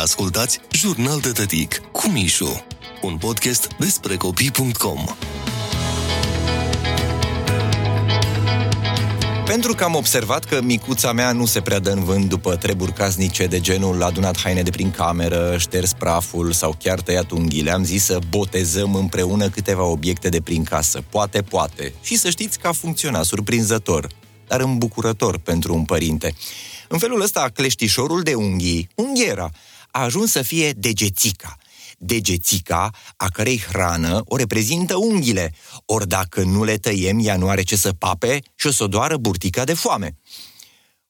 Ascultați Jurnal de Tătic cu Mișu, un podcast despre copii.com. Pentru că am observat că micuța mea nu se prea dă în vânt după treburi casnice de genul adunat haine de prin cameră, șters praful sau chiar tăiat unghiile, am zis să botezăm împreună câteva obiecte de prin casă. Poate, poate. Și să știți că a funcționat surprinzător, dar îmbucurător pentru un părinte. În felul ăsta, cleștișorul de unghii, unghiera, a ajuns să fie degețica. Degețica, a cărei hrană o reprezintă unghiile, ori dacă nu le tăiem, ea nu are ce să pape și o să doară burtica de foame.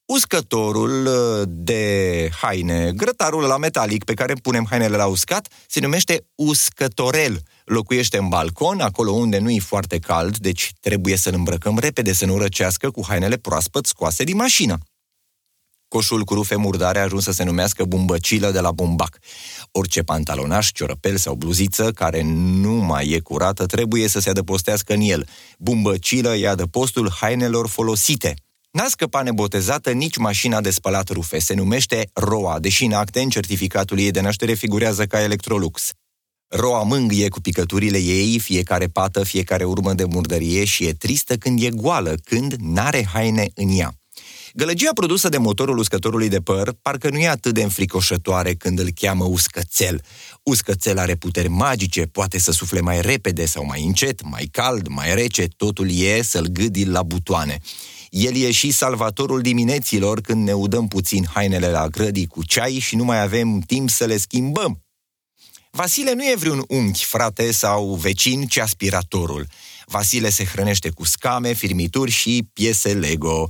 Uscătorul uh, de haine, grătarul la metalic pe care punem hainele la uscat, se numește uscătorel. Locuiește în balcon, acolo unde nu e foarte cald, deci trebuie să-l îmbrăcăm repede să nu răcească cu hainele proaspăt scoase din mașină. Coșul cu rufe murdare a ajuns să se numească bumbăcilă de la bumbac. Orice pantalonaș, ciorăpel sau bluziță care nu mai e curată trebuie să se adăpostească în el. Bumbăcilă e adăpostul hainelor folosite. N-a scăpat nebotezată nici mașina de spălat rufe. Se numește ROA, deși în acte în certificatul ei de naștere figurează ca Electrolux. Roa mângâie cu picăturile ei fiecare pată, fiecare urmă de murdărie și e tristă când e goală, când n-are haine în ea. Gălăgia produsă de motorul uscătorului de păr parcă nu e atât de înfricoșătoare când îl cheamă uscățel. Uscățel are puteri magice, poate să sufle mai repede sau mai încet, mai cald, mai rece, totul e să-l gâdi la butoane. El e și salvatorul dimineților când ne udăm puțin hainele la grădii cu ceai și nu mai avem timp să le schimbăm. Vasile nu e vreun unchi, frate sau vecin, ci aspiratorul. Vasile se hrănește cu scame, firmituri și piese Lego.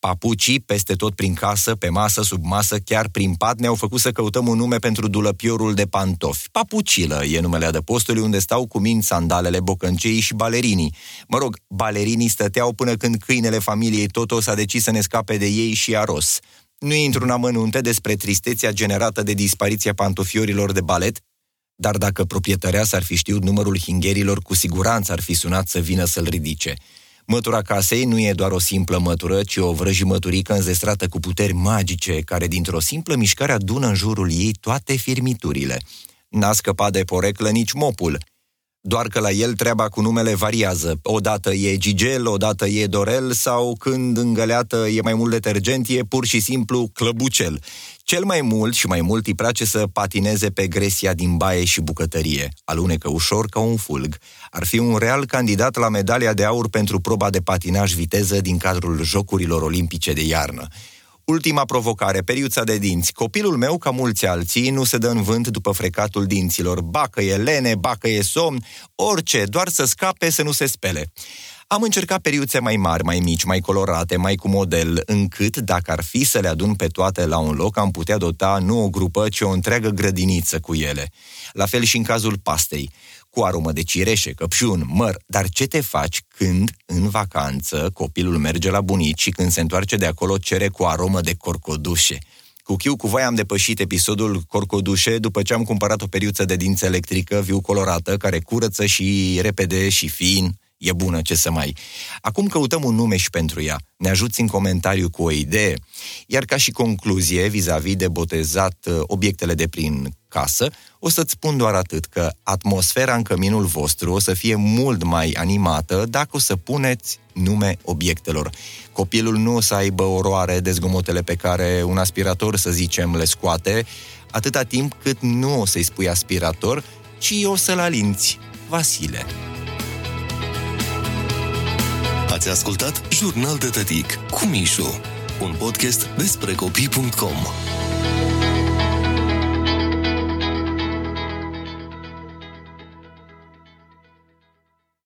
Papucii, peste tot prin casă, pe masă, sub masă, chiar prin pat, ne-au făcut să căutăm un nume pentru dulăpiorul de pantofi. Papucilă e numele adăpostului unde stau cu min sandalele, bocăncei și balerinii. Mă rog, balerinii stăteau până când câinele familiei Toto s-a decis să ne scape de ei și aros. Nu intru în amănunte despre tristețea generată de dispariția pantofiorilor de balet, dar dacă proprietărea s-ar fi știut numărul hingherilor, cu siguranță ar fi sunat să vină să-l ridice. Mătura casei nu e doar o simplă mătură, ci o vrăjimăturică înzestrată cu puteri magice, care dintr-o simplă mișcare adună în jurul ei toate firmiturile. N-a scăpat de poreclă nici mopul. Doar că la el treaba cu numele variază. Odată e Gigel, odată e Dorel sau când îngăleată e mai mult detergent, e pur și simplu clăbucel. Cel mai mult și mai mult îi place să patineze pe gresia din baie și bucătărie. Alunecă ușor ca un fulg. Ar fi un real candidat la medalia de aur pentru proba de patinaj viteză din cadrul Jocurilor Olimpice de iarnă. Ultima provocare, periuța de dinți. Copilul meu, ca mulți alții, nu se dă în vânt după frecatul dinților. Bacă e lene, bacă e somn, orice, doar să scape să nu se spele. Am încercat periuțe mai mari, mai mici, mai colorate, mai cu model, încât, dacă ar fi să le adun pe toate la un loc, am putea dota nu o grupă, ci o întreagă grădiniță cu ele. La fel și în cazul pastei cu aromă de cireșe, căpșun, măr, dar ce te faci când, în vacanță, copilul merge la bunici și când se întoarce de acolo cere cu aromă de corcodușe? Cu chiu cu voi am depășit episodul corcodușe după ce am cumpărat o periuță de dinți electrică viu colorată care curăță și repede și fin, e bună, ce să mai... Acum căutăm un nume și pentru ea. Ne ajuți în comentariu cu o idee. Iar ca și concluzie, vis-a-vis de botezat uh, obiectele de prin casă, o să-ți spun doar atât, că atmosfera în căminul vostru o să fie mult mai animată dacă o să puneți nume obiectelor. Copilul nu o să aibă oroare de zgomotele pe care un aspirator, să zicem, le scoate, atâta timp cât nu o să-i spui aspirator, ci o să-l alinți. Vasile. Ați ascultat Jurnal de Tătic cu Mișu, un podcast despre copii.com.